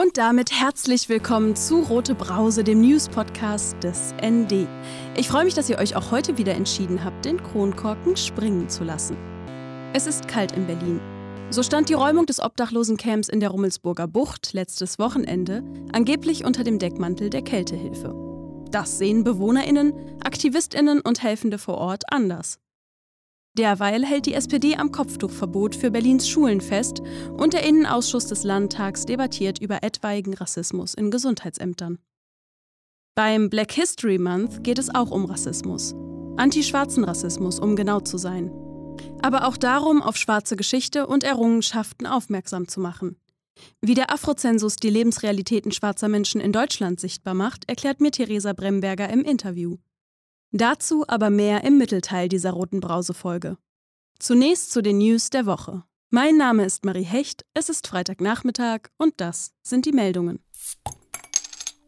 Und damit herzlich willkommen zu Rote Brause, dem News-Podcast des ND. Ich freue mich, dass ihr euch auch heute wieder entschieden habt, den Kronkorken springen zu lassen. Es ist kalt in Berlin. So stand die Räumung des Obdachlosencamps in der Rummelsburger Bucht letztes Wochenende angeblich unter dem Deckmantel der Kältehilfe. Das sehen BewohnerInnen, AktivistInnen und Helfende vor Ort anders. Derweil hält die SPD am Kopftuchverbot für Berlins Schulen fest und der Innenausschuss des Landtags debattiert über etwaigen Rassismus in Gesundheitsämtern. Beim Black History Month geht es auch um Rassismus. Anti-schwarzen Rassismus, um genau zu sein. Aber auch darum, auf schwarze Geschichte und Errungenschaften aufmerksam zu machen. Wie der Afrozensus die Lebensrealitäten schwarzer Menschen in Deutschland sichtbar macht, erklärt mir Theresa Bremberger im Interview. Dazu aber mehr im Mittelteil dieser roten Brause-Folge. Zunächst zu den News der Woche. Mein Name ist Marie Hecht, es ist Freitagnachmittag und das sind die Meldungen.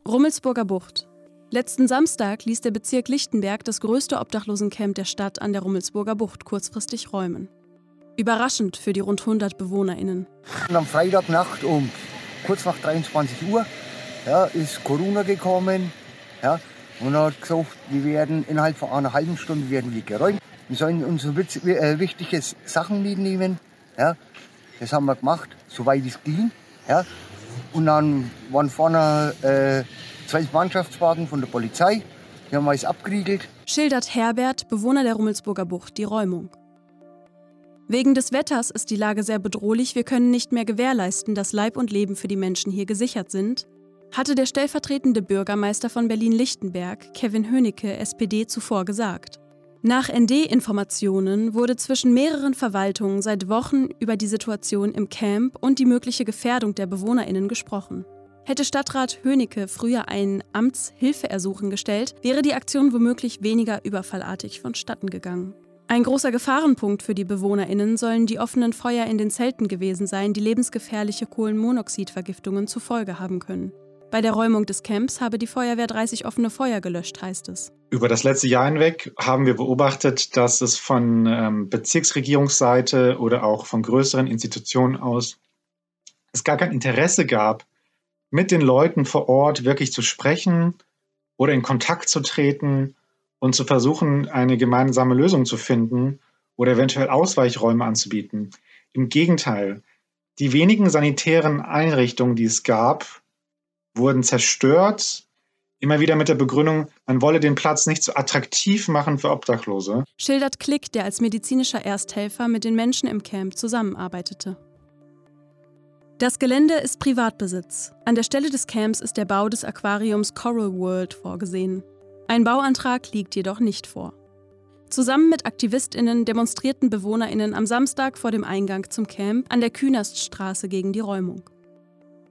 Rummelsburger Bucht. Letzten Samstag ließ der Bezirk Lichtenberg das größte Obdachlosencamp der Stadt an der Rummelsburger Bucht kurzfristig räumen. Überraschend für die rund 100 BewohnerInnen. Und am Freitagnacht um kurz nach 23 Uhr ja, ist Corona gekommen. Ja, und er hat gesagt, wir werden innerhalb von einer halben Stunde werden wir geräumt. Wir sollen unsere äh, wichtige Sachen mitnehmen. Ja, das haben wir gemacht, soweit es ging. Ja. Und dann waren vorne äh, zwei Mannschaftswagen von der Polizei. Die haben alles abgeriegelt. Schildert Herbert, Bewohner der Rummelsburger Bucht, die Räumung. Wegen des Wetters ist die Lage sehr bedrohlich. Wir können nicht mehr gewährleisten, dass Leib und Leben für die Menschen hier gesichert sind, hatte der stellvertretende Bürgermeister von Berlin-Lichtenberg, Kevin Hönicke, SPD, zuvor gesagt. Nach ND-Informationen wurde zwischen mehreren Verwaltungen seit Wochen über die Situation im Camp und die mögliche Gefährdung der BewohnerInnen gesprochen. Hätte Stadtrat Hönicke früher ein Amtshilfeersuchen gestellt, wäre die Aktion womöglich weniger überfallartig vonstatten gegangen. Ein großer Gefahrenpunkt für die BewohnerInnen sollen die offenen Feuer in den Zelten gewesen sein, die lebensgefährliche Kohlenmonoxidvergiftungen zur Folge haben können. Bei der Räumung des Camps habe die Feuerwehr 30 offene Feuer gelöscht, heißt es. Über das letzte Jahr hinweg haben wir beobachtet, dass es von ähm, Bezirksregierungsseite oder auch von größeren Institutionen aus es gar kein Interesse gab, mit den Leuten vor Ort wirklich zu sprechen oder in Kontakt zu treten und zu versuchen, eine gemeinsame Lösung zu finden oder eventuell Ausweichräume anzubieten. Im Gegenteil, die wenigen sanitären Einrichtungen, die es gab, wurden zerstört, immer wieder mit der Begründung, man wolle den Platz nicht so attraktiv machen für Obdachlose. Schildert Klick, der als medizinischer Ersthelfer mit den Menschen im Camp zusammenarbeitete. Das Gelände ist Privatbesitz. An der Stelle des Camps ist der Bau des Aquariums Coral World vorgesehen. Ein Bauantrag liegt jedoch nicht vor. Zusammen mit AktivistInnen demonstrierten BewohnerInnen am Samstag vor dem Eingang zum Camp an der Künaststraße gegen die Räumung.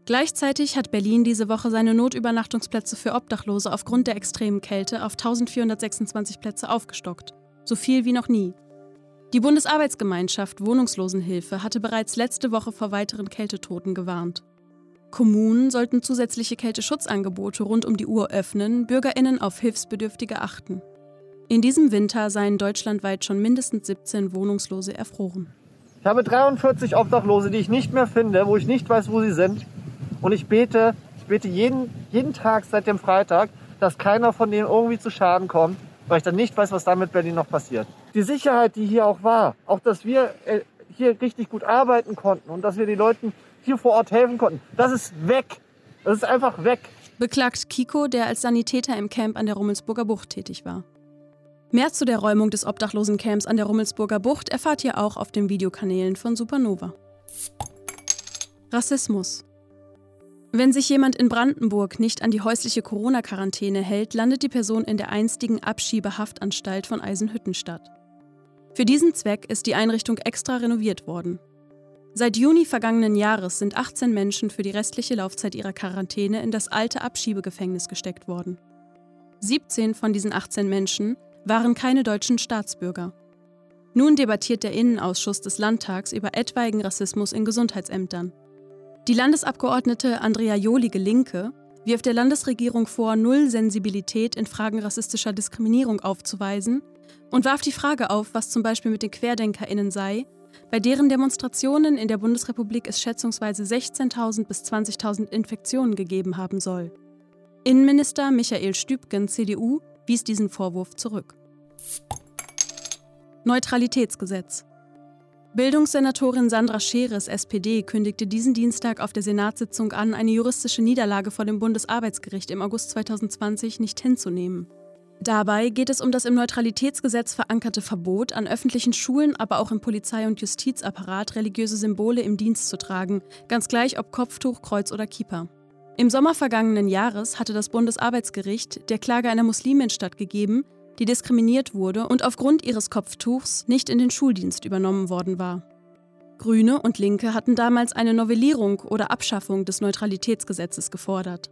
Gleichzeitig hat Berlin diese Woche seine Notübernachtungsplätze für Obdachlose aufgrund der extremen Kälte auf 1426 Plätze aufgestockt. So viel wie noch nie. Die Bundesarbeitsgemeinschaft Wohnungslosenhilfe hatte bereits letzte Woche vor weiteren Kältetoten gewarnt. Kommunen sollten zusätzliche Kälteschutzangebote rund um die Uhr öffnen, Bürgerinnen auf Hilfsbedürftige achten. In diesem Winter seien deutschlandweit schon mindestens 17 Wohnungslose erfroren. Ich habe 43 Obdachlose, die ich nicht mehr finde, wo ich nicht weiß, wo sie sind. Und ich bete, ich bete jeden, jeden Tag seit dem Freitag, dass keiner von denen irgendwie zu Schaden kommt, weil ich dann nicht weiß, was da mit Berlin noch passiert. Die Sicherheit, die hier auch war, auch dass wir äh, hier richtig gut arbeiten konnten und dass wir den Leuten hier vor Ort helfen konnten, das ist weg. Das ist einfach weg. Beklagt Kiko, der als Sanitäter im Camp an der Rummelsburger Bucht tätig war. Mehr zu der Räumung des Obdachlosencamps an der Rummelsburger Bucht erfahrt ihr auch auf den Videokanälen von Supernova. Rassismus. Wenn sich jemand in Brandenburg nicht an die häusliche Corona-Quarantäne hält, landet die Person in der einstigen Abschiebehaftanstalt von Eisenhüttenstadt. Für diesen Zweck ist die Einrichtung extra renoviert worden. Seit Juni vergangenen Jahres sind 18 Menschen für die restliche Laufzeit ihrer Quarantäne in das alte Abschiebegefängnis gesteckt worden. 17 von diesen 18 Menschen waren keine deutschen Staatsbürger. Nun debattiert der Innenausschuss des Landtags über etwaigen Rassismus in Gesundheitsämtern. Die Landesabgeordnete Andrea Jolige Linke wirft der Landesregierung vor, null Sensibilität in Fragen rassistischer Diskriminierung aufzuweisen und warf die Frage auf, was zum Beispiel mit den QuerdenkerInnen sei, Bei deren Demonstrationen in der Bundesrepublik es schätzungsweise 16.000 bis 20.000 Infektionen gegeben haben soll. Innenminister Michael Stübgen, CDU, wies diesen Vorwurf zurück. Neutralitätsgesetz. Bildungssenatorin Sandra Scheres, SPD, kündigte diesen Dienstag auf der Senatssitzung an, eine juristische Niederlage vor dem Bundesarbeitsgericht im August 2020 nicht hinzunehmen. Dabei geht es um das im Neutralitätsgesetz verankerte Verbot, an öffentlichen Schulen, aber auch im Polizei- und Justizapparat religiöse Symbole im Dienst zu tragen, ganz gleich ob Kopftuch, Kreuz oder Kippa. Im Sommer vergangenen Jahres hatte das Bundesarbeitsgericht der Klage einer Muslimin stattgegeben, die diskriminiert wurde und aufgrund ihres Kopftuchs nicht in den Schuldienst übernommen worden war. Grüne und Linke hatten damals eine Novellierung oder Abschaffung des Neutralitätsgesetzes gefordert.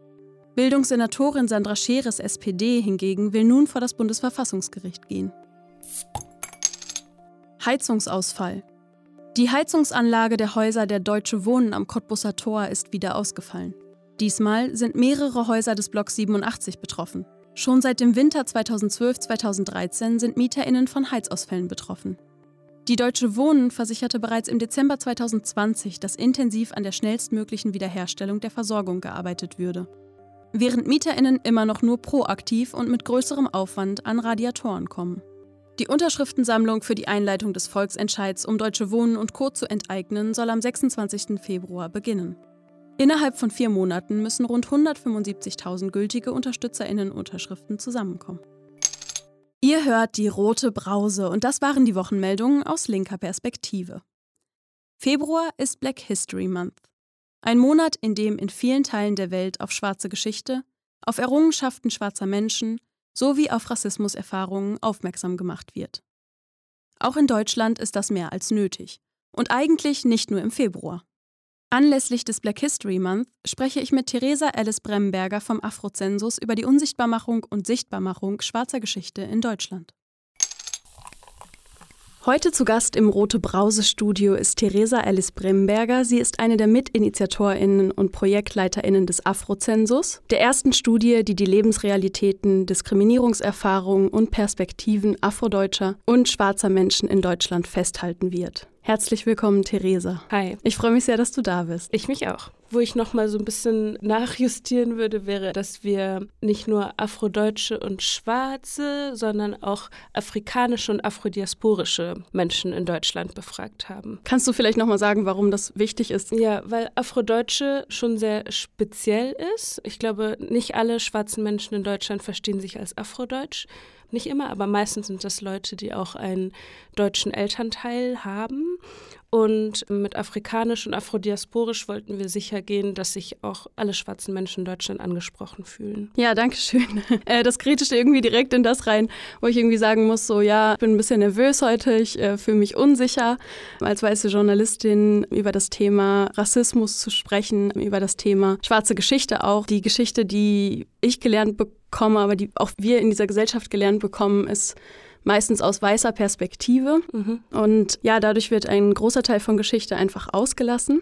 Bildungssenatorin Sandra Scheres SPD hingegen will nun vor das Bundesverfassungsgericht gehen. Heizungsausfall. Die Heizungsanlage der Häuser der Deutsche Wohnen am Cottbusser Tor ist wieder ausgefallen. Diesmal sind mehrere Häuser des Blocks 87 betroffen. Schon seit dem Winter 2012-2013 sind MieterInnen von Heizausfällen betroffen. Die Deutsche Wohnen versicherte bereits im Dezember 2020, dass intensiv an der schnellstmöglichen Wiederherstellung der Versorgung gearbeitet würde während MieterInnen immer noch nur proaktiv und mit größerem Aufwand an Radiatoren kommen. Die Unterschriftensammlung für die Einleitung des Volksentscheids, um Deutsche Wohnen und Co. zu enteignen, soll am 26. Februar beginnen. Innerhalb von vier Monaten müssen rund 175.000 gültige UnterstützerInnen-Unterschriften zusammenkommen. Ihr hört die rote Brause und das waren die Wochenmeldungen aus linker Perspektive. Februar ist Black History Month. Ein Monat, in dem in vielen Teilen der Welt auf schwarze Geschichte, auf Errungenschaften schwarzer Menschen sowie auf Rassismuserfahrungen aufmerksam gemacht wird. Auch in Deutschland ist das mehr als nötig. Und eigentlich nicht nur im Februar. Anlässlich des Black History Month spreche ich mit Theresa Alice Bremberger vom Afrozensus über die Unsichtbarmachung und Sichtbarmachung schwarzer Geschichte in Deutschland. Heute zu Gast im Rote Brause Studio ist Theresa Alice Bremberger. Sie ist eine der Mitinitiatorinnen und Projektleiterinnen des Afrozensus, der ersten Studie, die die Lebensrealitäten, Diskriminierungserfahrungen und Perspektiven afrodeutscher und schwarzer Menschen in Deutschland festhalten wird. Herzlich willkommen, Theresa. Hi. Ich freue mich sehr, dass du da bist. Ich mich auch. Wo ich noch mal so ein bisschen nachjustieren würde, wäre, dass wir nicht nur afrodeutsche und schwarze, sondern auch afrikanische und afrodiasporische Menschen in Deutschland befragt haben. Kannst du vielleicht noch mal sagen, warum das wichtig ist? Ja, weil Afrodeutsche schon sehr speziell ist. Ich glaube, nicht alle schwarzen Menschen in Deutschland verstehen sich als Afrodeutsch. Nicht immer, aber meistens sind das Leute, die auch einen deutschen Elternteil haben. Und mit afrikanisch und afrodiasporisch wollten wir sicher gehen, dass sich auch alle schwarzen Menschen in Deutschland angesprochen fühlen. Ja, danke schön. Äh, das kritischte irgendwie direkt in das rein, wo ich irgendwie sagen muss, so ja, ich bin ein bisschen nervös heute, ich äh, fühle mich unsicher, als weiße Journalistin über das Thema Rassismus zu sprechen, über das Thema schwarze Geschichte auch. Die Geschichte, die ich gelernt bekomme, aber die auch wir in dieser Gesellschaft gelernt bekommen, ist meistens aus weißer Perspektive. Mhm. Und ja, dadurch wird ein großer Teil von Geschichte einfach ausgelassen.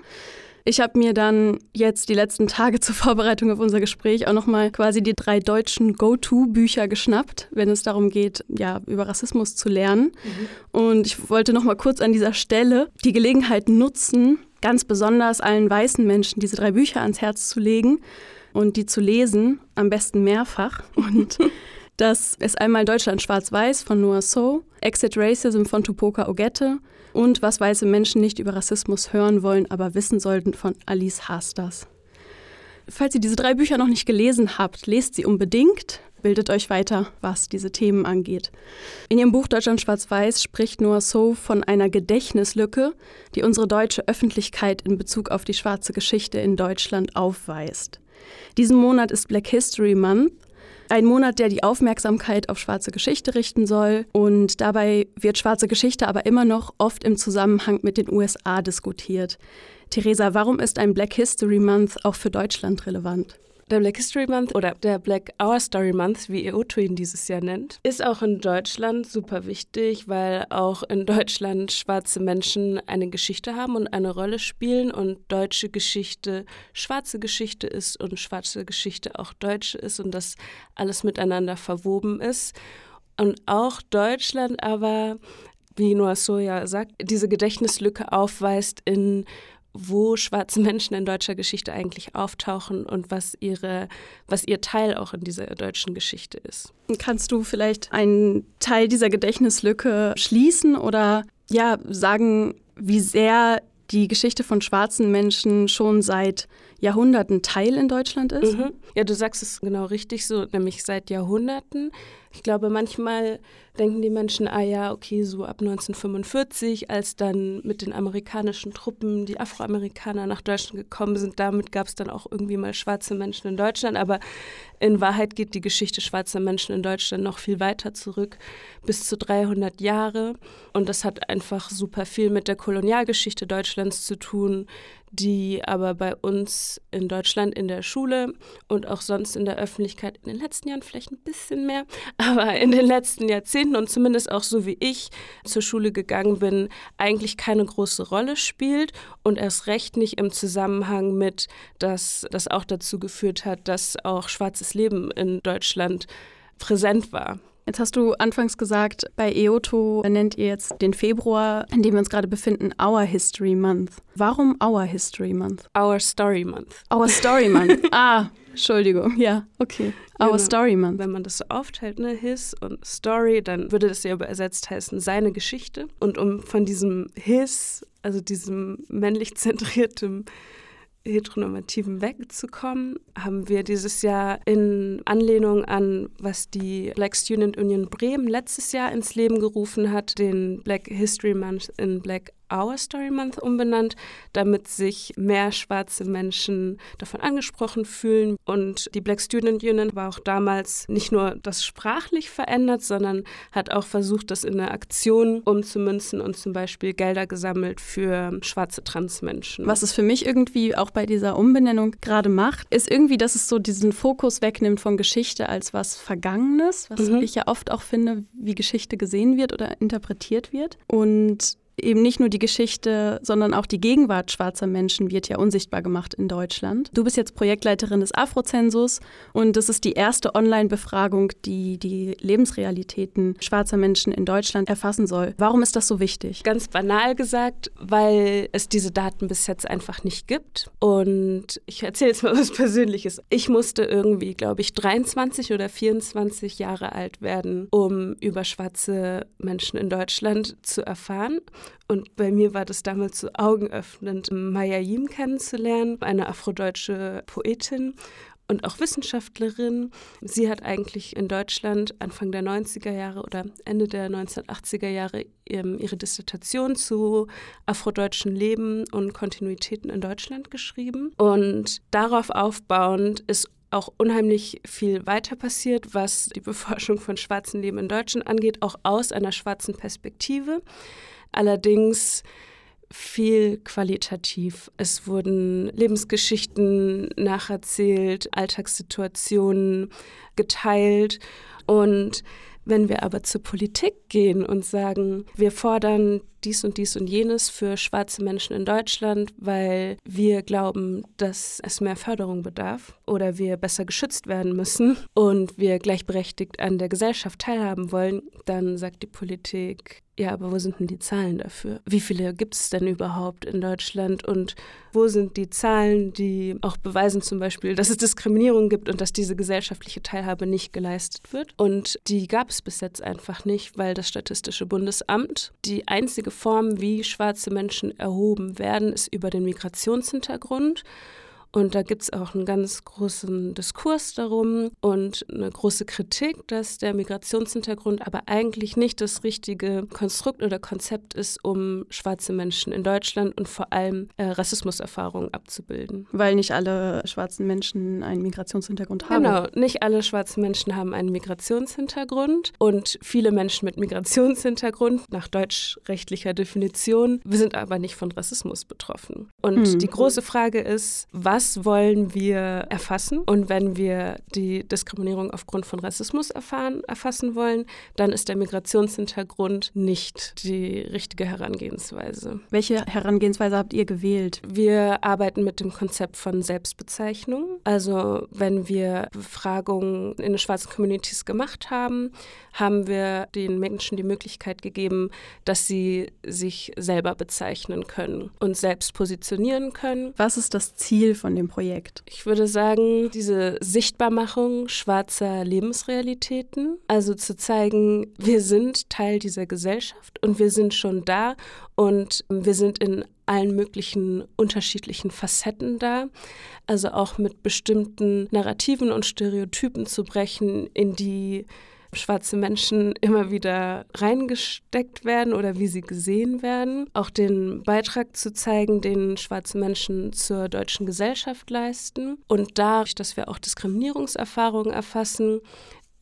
Ich habe mir dann jetzt die letzten Tage zur Vorbereitung auf unser Gespräch auch nochmal quasi die drei deutschen Go-To-Bücher geschnappt, wenn es darum geht, ja, über Rassismus zu lernen. Mhm. Und ich wollte nochmal kurz an dieser Stelle die Gelegenheit nutzen, ganz besonders allen weißen Menschen diese drei Bücher ans Herz zu legen und die zu lesen, am besten mehrfach. Und Das ist einmal Deutschland schwarz-weiß von Noah So, Exit Racism von Tupoka Ogette und Was weiße Menschen nicht über Rassismus hören wollen, aber wissen sollten von Alice Hasters. Falls ihr diese drei Bücher noch nicht gelesen habt, lest sie unbedingt, bildet euch weiter, was diese Themen angeht. In ihrem Buch Deutschland schwarz-weiß spricht Noah So von einer Gedächtnislücke, die unsere deutsche Öffentlichkeit in Bezug auf die schwarze Geschichte in Deutschland aufweist. Diesen Monat ist Black History Month ein Monat, der die Aufmerksamkeit auf schwarze Geschichte richten soll. Und dabei wird schwarze Geschichte aber immer noch oft im Zusammenhang mit den USA diskutiert. Theresa, warum ist ein Black History Month auch für Deutschland relevant? Der Black History Month oder der Black Our Story Month, wie EOTO ihn dieses Jahr nennt, ist auch in Deutschland super wichtig, weil auch in Deutschland schwarze Menschen eine Geschichte haben und eine Rolle spielen und deutsche Geschichte schwarze Geschichte ist und schwarze Geschichte auch deutsche ist und das alles miteinander verwoben ist. Und auch Deutschland aber wie Noah Soja sagt, diese Gedächtnislücke aufweist in wo schwarze Menschen in deutscher Geschichte eigentlich auftauchen und was ihre, was ihr Teil auch in dieser deutschen Geschichte ist. Kannst du vielleicht einen Teil dieser Gedächtnislücke schließen oder ja sagen, wie sehr die Geschichte von schwarzen Menschen schon seit Jahrhunderten Teil in Deutschland ist? Mhm. Ja, du sagst es genau richtig so, nämlich seit Jahrhunderten. Ich glaube, manchmal denken die Menschen, ah ja, okay, so ab 1945, als dann mit den amerikanischen Truppen die Afroamerikaner nach Deutschland gekommen sind, damit gab es dann auch irgendwie mal schwarze Menschen in Deutschland. Aber in Wahrheit geht die Geschichte schwarzer Menschen in Deutschland noch viel weiter zurück, bis zu 300 Jahre. Und das hat einfach super viel mit der Kolonialgeschichte Deutschlands zu tun, die aber bei uns in Deutschland in der Schule und auch sonst in der Öffentlichkeit in den letzten Jahren vielleicht ein bisschen mehr, aber in den letzten Jahrzehnten und zumindest auch so wie ich zur Schule gegangen bin, eigentlich keine große Rolle spielt und erst recht nicht im Zusammenhang mit, dass das auch dazu geführt hat, dass auch schwarzes Leben in Deutschland präsent war. Jetzt hast du anfangs gesagt, bei EOTO nennt ihr jetzt den Februar, in dem wir uns gerade befinden, Our History Month. Warum Our History Month? Our Story Month. Our Story Month. ah, Entschuldigung. Ja, okay. Our genau. Story Month. Wenn man das so aufteilt, ne, His und Story, dann würde das ja übersetzt heißen, seine Geschichte. Und um von diesem His, also diesem männlich zentrierten heteronormativen wegzukommen, haben wir dieses Jahr in Anlehnung an, was die Black Student Union Bremen letztes Jahr ins Leben gerufen hat, den Black History Month in Black Our Story Month umbenannt, damit sich mehr schwarze Menschen davon angesprochen fühlen. Und die Black Student Union war auch damals nicht nur das sprachlich verändert, sondern hat auch versucht, das in eine Aktion umzumünzen und zum Beispiel Gelder gesammelt für schwarze Transmenschen. Was es für mich irgendwie auch bei dieser Umbenennung gerade macht, ist irgendwie, dass es so diesen Fokus wegnimmt von Geschichte als was Vergangenes, was mhm. ich ja oft auch finde, wie Geschichte gesehen wird oder interpretiert wird. Und eben nicht nur die Geschichte, sondern auch die Gegenwart schwarzer Menschen wird ja unsichtbar gemacht in Deutschland. Du bist jetzt Projektleiterin des Afrozensus und das ist die erste Online-Befragung, die die Lebensrealitäten schwarzer Menschen in Deutschland erfassen soll. Warum ist das so wichtig? Ganz banal gesagt, weil es diese Daten bis jetzt einfach nicht gibt. Und ich erzähle jetzt mal was Persönliches. Ich musste irgendwie, glaube ich, 23 oder 24 Jahre alt werden, um über schwarze Menschen in Deutschland zu erfahren. Und bei mir war das damals so augenöffnend, Maya Yim kennenzulernen, eine afrodeutsche Poetin und auch Wissenschaftlerin. Sie hat eigentlich in Deutschland Anfang der 90er Jahre oder Ende der 1980er Jahre ihre Dissertation zu afrodeutschen Leben und Kontinuitäten in Deutschland geschrieben. Und darauf aufbauend ist auch unheimlich viel weiter passiert, was die Beforschung von schwarzen Leben in Deutschland angeht, auch aus einer schwarzen Perspektive allerdings viel qualitativ. Es wurden Lebensgeschichten nacherzählt, Alltagssituationen geteilt und wenn wir aber zur Politik gehen und sagen, wir fordern dies und dies und jenes für schwarze Menschen in Deutschland, weil wir glauben, dass es mehr Förderung bedarf oder wir besser geschützt werden müssen und wir gleichberechtigt an der Gesellschaft teilhaben wollen, dann sagt die Politik, ja, aber wo sind denn die Zahlen dafür? Wie viele gibt es denn überhaupt in Deutschland? Und wo sind die Zahlen, die auch beweisen zum Beispiel, dass es Diskriminierung gibt und dass diese gesellschaftliche Teilhabe nicht geleistet wird? Und die gab es bis jetzt einfach nicht, weil das Statistische Bundesamt die einzige Form, wie schwarze Menschen erhoben werden, ist über den Migrationshintergrund. Und da gibt es auch einen ganz großen Diskurs darum und eine große Kritik, dass der Migrationshintergrund aber eigentlich nicht das richtige Konstrukt oder Konzept ist, um schwarze Menschen in Deutschland und vor allem äh, Rassismuserfahrungen abzubilden. Weil nicht alle schwarzen Menschen einen Migrationshintergrund haben. Genau, nicht alle schwarzen Menschen haben einen Migrationshintergrund und viele Menschen mit Migrationshintergrund nach deutschrechtlicher Definition sind aber nicht von Rassismus betroffen. Und mhm. die große Frage ist, was was wollen wir erfassen? Und wenn wir die Diskriminierung aufgrund von Rassismus erfahren, erfassen wollen, dann ist der Migrationshintergrund nicht die richtige Herangehensweise. Welche Herangehensweise habt ihr gewählt? Wir arbeiten mit dem Konzept von Selbstbezeichnung. Also wenn wir Befragungen in den schwarzen Communities gemacht haben, haben wir den Menschen die Möglichkeit gegeben, dass sie sich selber bezeichnen können und selbst positionieren können. Was ist das Ziel von dem Projekt? Ich würde sagen, diese Sichtbarmachung schwarzer Lebensrealitäten, also zu zeigen, wir sind Teil dieser Gesellschaft und wir sind schon da und wir sind in allen möglichen unterschiedlichen Facetten da. Also auch mit bestimmten Narrativen und Stereotypen zu brechen, in die schwarze Menschen immer wieder reingesteckt werden oder wie sie gesehen werden. Auch den Beitrag zu zeigen, den schwarze Menschen zur deutschen Gesellschaft leisten. Und dadurch, dass wir auch Diskriminierungserfahrungen erfassen,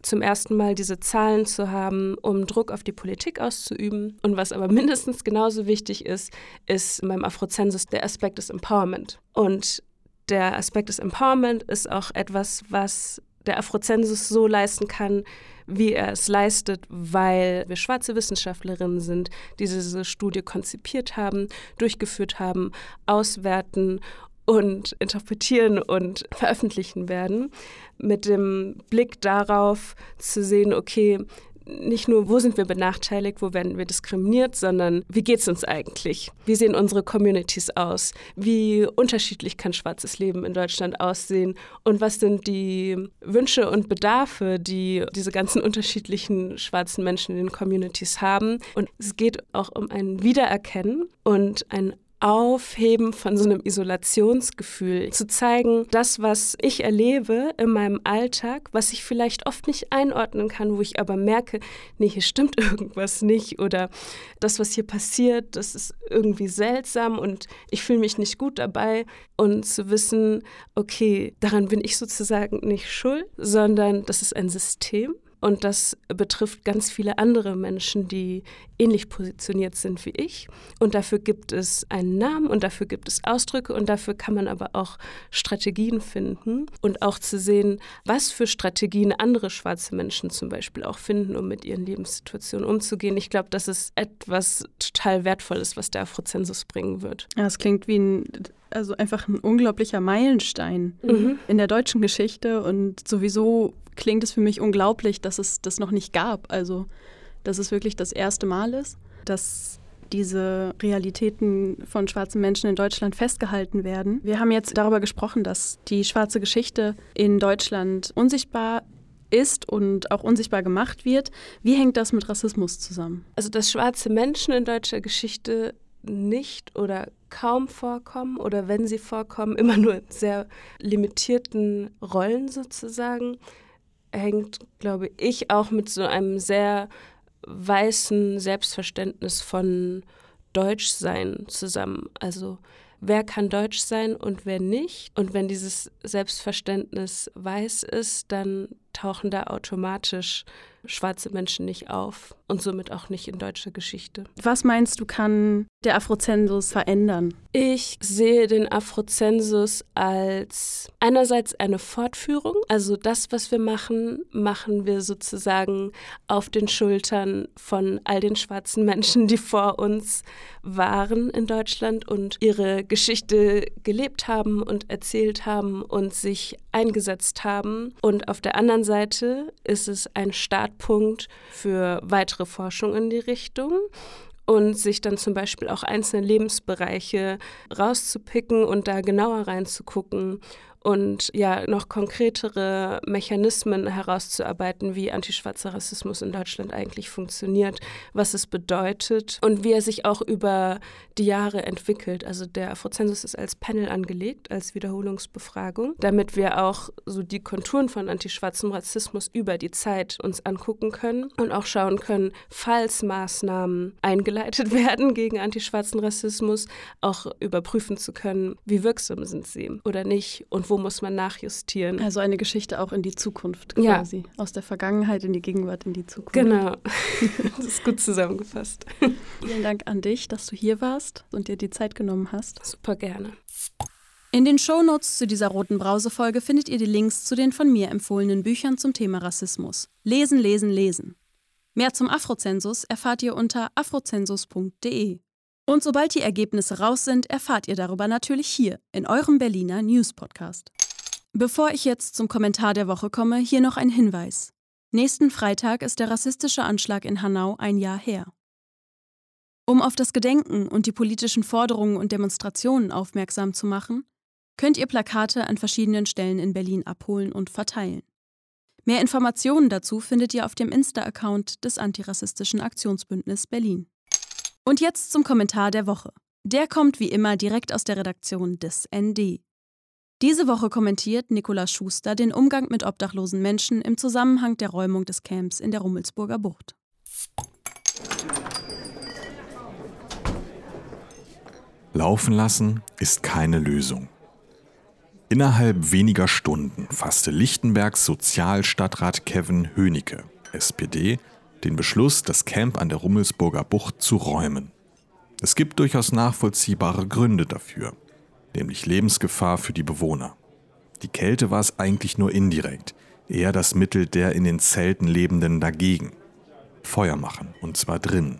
zum ersten Mal diese Zahlen zu haben, um Druck auf die Politik auszuüben. Und was aber mindestens genauso wichtig ist, ist beim Afrozensus der Aspekt des Empowerment. Und der Aspekt des Empowerment ist auch etwas, was der Afrozensus so leisten kann, wie er es leistet, weil wir schwarze Wissenschaftlerinnen sind, die diese Studie konzipiert haben, durchgeführt haben, auswerten und interpretieren und veröffentlichen werden, mit dem Blick darauf zu sehen, okay, nicht nur, wo sind wir benachteiligt, wo werden wir diskriminiert, sondern wie geht es uns eigentlich? Wie sehen unsere Communities aus? Wie unterschiedlich kann schwarzes Leben in Deutschland aussehen? Und was sind die Wünsche und Bedarfe, die diese ganzen unterschiedlichen schwarzen Menschen in den Communities haben? Und es geht auch um ein Wiedererkennen und ein Aufheben von so einem Isolationsgefühl, zu zeigen, das, was ich erlebe in meinem Alltag, was ich vielleicht oft nicht einordnen kann, wo ich aber merke, nee, hier stimmt irgendwas nicht oder das, was hier passiert, das ist irgendwie seltsam und ich fühle mich nicht gut dabei. Und zu wissen, okay, daran bin ich sozusagen nicht schuld, sondern das ist ein System und das betrifft ganz viele andere Menschen, die ähnlich positioniert sind wie ich. Und dafür gibt es einen Namen und dafür gibt es Ausdrücke und dafür kann man aber auch Strategien finden und auch zu sehen, was für Strategien andere schwarze Menschen zum Beispiel auch finden, um mit ihren Lebenssituationen umzugehen. Ich glaube, das ist etwas total Wertvolles, was der Afrozensus bringen wird. Ja, es klingt wie ein also einfach ein unglaublicher Meilenstein mhm. in der deutschen Geschichte und sowieso klingt es für mich unglaublich, dass es das noch nicht gab. Also, dass es wirklich das erste Mal ist, dass diese Realitäten von schwarzen Menschen in Deutschland festgehalten werden. Wir haben jetzt darüber gesprochen, dass die schwarze Geschichte in Deutschland unsichtbar ist und auch unsichtbar gemacht wird. Wie hängt das mit Rassismus zusammen? Also, dass schwarze Menschen in deutscher Geschichte nicht oder kaum vorkommen oder wenn sie vorkommen, immer nur in sehr limitierten Rollen sozusagen, hängt, glaube ich, auch mit so einem sehr weißen Selbstverständnis von Deutschsein zusammen. Also wer kann Deutsch sein und wer nicht. Und wenn dieses Selbstverständnis weiß ist, dann tauchen da automatisch schwarze Menschen nicht auf und somit auch nicht in deutscher Geschichte. Was meinst du, kann der Afrozensus verändern? Ich sehe den Afrozensus als einerseits eine Fortführung. Also das, was wir machen, machen wir sozusagen auf den Schultern von all den schwarzen Menschen, die vor uns waren in Deutschland und ihre Geschichte gelebt haben und erzählt haben und sich eingesetzt haben. Und auf der anderen Seite ist es ein Startpunkt für weitere Forschung in die Richtung und sich dann zum Beispiel auch einzelne Lebensbereiche rauszupicken und da genauer reinzugucken und ja noch konkretere Mechanismen herauszuarbeiten, wie antischwarzer Rassismus in Deutschland eigentlich funktioniert, was es bedeutet und wie er sich auch über die Jahre entwickelt. Also der Afrozensus ist als Panel angelegt, als Wiederholungsbefragung, damit wir auch so die Konturen von antischwarzem Rassismus über die Zeit uns angucken können und auch schauen können, falls Maßnahmen eingeleitet werden gegen antischwarzen Rassismus, auch überprüfen zu können, wie wirksam sind sie oder nicht und wo wo muss man nachjustieren. Also eine Geschichte auch in die Zukunft quasi. Ja. Aus der Vergangenheit in die Gegenwart, in die Zukunft. Genau. das ist gut zusammengefasst. Vielen Dank an dich, dass du hier warst und dir die Zeit genommen hast. Super gerne. In den Shownotes zu dieser roten Brause-Folge findet ihr die Links zu den von mir empfohlenen Büchern zum Thema Rassismus. Lesen, lesen, lesen. Mehr zum Afrozensus erfahrt ihr unter afrozensus.de. Und sobald die Ergebnisse raus sind, erfahrt ihr darüber natürlich hier in eurem Berliner News Podcast. Bevor ich jetzt zum Kommentar der Woche komme, hier noch ein Hinweis. Nächsten Freitag ist der rassistische Anschlag in Hanau ein Jahr her. Um auf das Gedenken und die politischen Forderungen und Demonstrationen aufmerksam zu machen, könnt ihr Plakate an verschiedenen Stellen in Berlin abholen und verteilen. Mehr Informationen dazu findet ihr auf dem Insta-Account des Antirassistischen Aktionsbündnis Berlin. Und jetzt zum Kommentar der Woche. Der kommt wie immer direkt aus der Redaktion des ND. Diese Woche kommentiert Nikolaus Schuster den Umgang mit obdachlosen Menschen im Zusammenhang der Räumung des Camps in der Rummelsburger Bucht. Laufen lassen ist keine Lösung. Innerhalb weniger Stunden fasste Lichtenbergs Sozialstadtrat Kevin Hönicke, SPD, den Beschluss, das Camp an der Rummelsburger Bucht zu räumen. Es gibt durchaus nachvollziehbare Gründe dafür, nämlich Lebensgefahr für die Bewohner. Die Kälte war es eigentlich nur indirekt, eher das Mittel der in den Zelten Lebenden dagegen. Feuer machen, und zwar drin.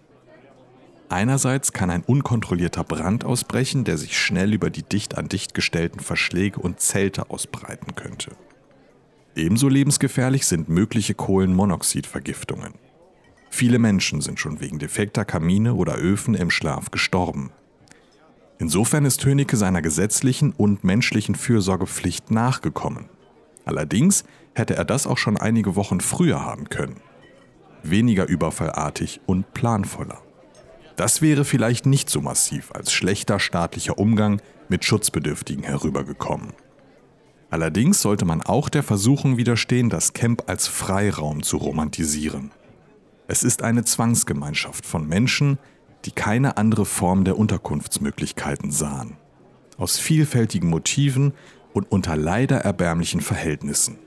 Einerseits kann ein unkontrollierter Brand ausbrechen, der sich schnell über die dicht an dicht gestellten Verschläge und Zelte ausbreiten könnte. Ebenso lebensgefährlich sind mögliche Kohlenmonoxidvergiftungen. Viele Menschen sind schon wegen defekter Kamine oder Öfen im Schlaf gestorben. Insofern ist Hönicke seiner gesetzlichen und menschlichen Fürsorgepflicht nachgekommen. Allerdings hätte er das auch schon einige Wochen früher haben können. Weniger überfallartig und planvoller. Das wäre vielleicht nicht so massiv als schlechter staatlicher Umgang mit Schutzbedürftigen herübergekommen. Allerdings sollte man auch der Versuchung widerstehen, das Camp als Freiraum zu romantisieren. Es ist eine Zwangsgemeinschaft von Menschen, die keine andere Form der Unterkunftsmöglichkeiten sahen. Aus vielfältigen Motiven und unter leider erbärmlichen Verhältnissen.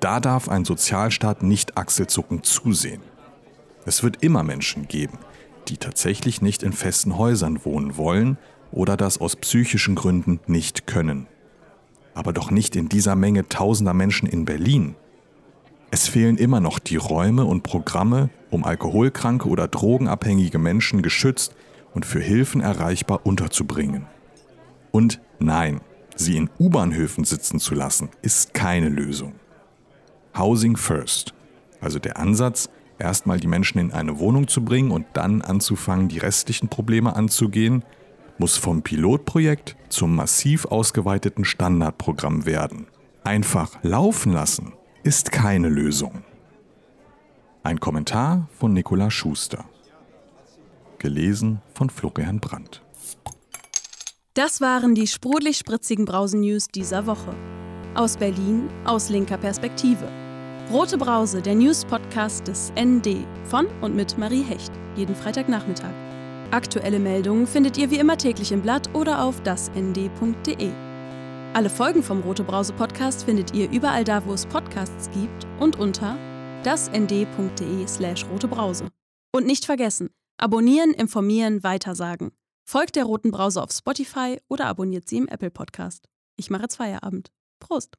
Da darf ein Sozialstaat nicht achselzuckend zusehen. Es wird immer Menschen geben, die tatsächlich nicht in festen Häusern wohnen wollen oder das aus psychischen Gründen nicht können. Aber doch nicht in dieser Menge tausender Menschen in Berlin. Es fehlen immer noch die Räume und Programme, um alkoholkranke oder drogenabhängige Menschen geschützt und für Hilfen erreichbar unterzubringen. Und nein, sie in U-Bahnhöfen sitzen zu lassen, ist keine Lösung. Housing First, also der Ansatz, erstmal die Menschen in eine Wohnung zu bringen und dann anzufangen, die restlichen Probleme anzugehen, muss vom Pilotprojekt zum massiv ausgeweiteten Standardprogramm werden. Einfach laufen lassen ist keine Lösung. Ein Kommentar von Nikola Schuster. Gelesen von Florian Brandt. Das waren die sprudelig-spritzigen Brausen-News dieser Woche. Aus Berlin, aus linker Perspektive. Rote Brause, der News-Podcast des ND von und mit Marie Hecht, jeden Freitagnachmittag. Aktuelle Meldungen findet ihr wie immer täglich im Blatt oder auf dasnd.de. Alle Folgen vom Rote Brause Podcast findet ihr überall da, wo es Podcasts gibt und unter dasnd.de/slash rotebrause. Und nicht vergessen, abonnieren, informieren, weitersagen. Folgt der Roten Brause auf Spotify oder abonniert sie im Apple Podcast. Ich mache jetzt Feierabend. Prost!